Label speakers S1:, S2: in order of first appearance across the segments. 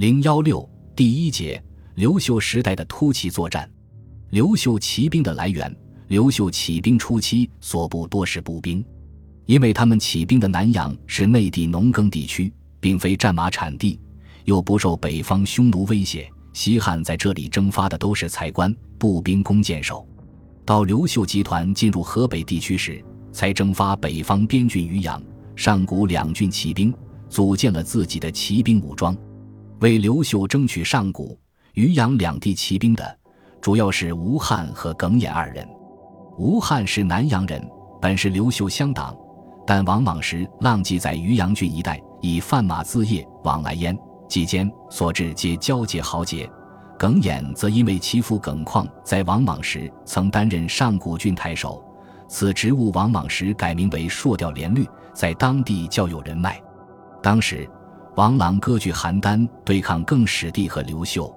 S1: 零幺六第一节，刘秀时代的突骑作战。刘秀骑兵的来源，刘秀起兵初期所部多是步兵，因为他们起兵的南阳是内地农耕地区，并非战马产地，又不受北方匈奴威胁。西汉在这里征发的都是才官、步兵、弓箭手。到刘秀集团进入河北地区时，才征发北方边郡渔阳、上古两郡骑兵，组建了自己的骑兵武装。为刘秀争取上古、渔阳两地骑兵的，主要是吴汉和耿弇二人。吴汉是南阳人，本是刘秀乡党，但王莽时浪迹在渔阳郡一带，以贩马自业，往来焉，期间所至皆交结豪杰。耿弇则因为其父耿况在王莽时曾担任上古郡太守，此职务王莽时改名为朔调连律，在当地较有人脉。当时。王朗割据邯郸，对抗更始帝和刘秀。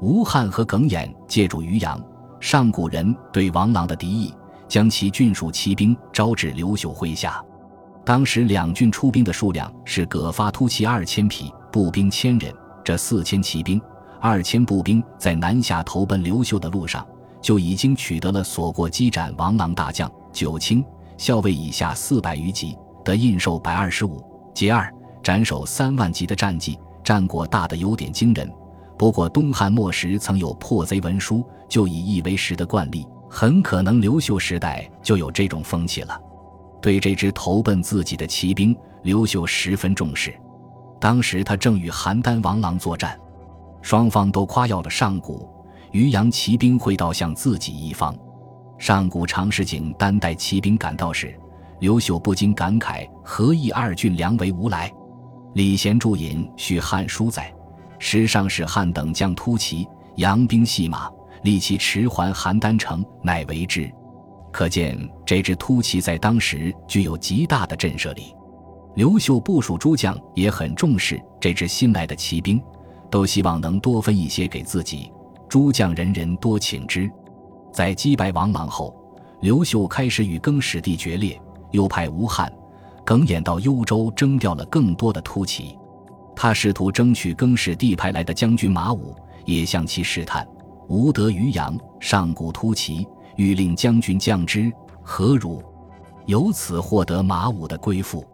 S1: 吴汉和耿弇借助渔阳、上古人对王朗的敌意，将其郡属骑兵招至刘秀麾下。当时两郡出兵的数量是葛发突骑二千匹，步兵千人。这四千骑兵、二千步兵在南下投奔刘秀的路上，就已经取得了所过击斩王朗大将九卿、校尉以下四百余级，得印绶百二十五，节二。斩首三万级的战绩，战果大得有点惊人。不过东汉末时曾有破贼文书，就以一为十的惯例，很可能刘秀时代就有这种风气了。对这支投奔自己的骑兵，刘秀十分重视。当时他正与邯郸王朗作战，双方都夸耀了上古、渔阳骑兵会到向自己一方。上古常侍景单带骑兵赶到时，刘秀不禁感慨：何以二郡良为无来？李贤注引《续汉书》载，时上使汉等将突骑扬兵戏马，立其迟还邯郸城，乃为之。可见这支突骑在当时具有极大的震慑力。刘秀部署诸将也很重视这支新来的骑兵，都希望能多分一些给自己。诸将人人多请之。在击败王莽后，刘秀开始与更始帝决裂，又派吴汉。耿弇到幽州征调了更多的突骑，他试图争取更始帝派来的将军马武，也向其试探。吾得于阳上古突骑，欲令将军降之，何如？由此获得马武的归附。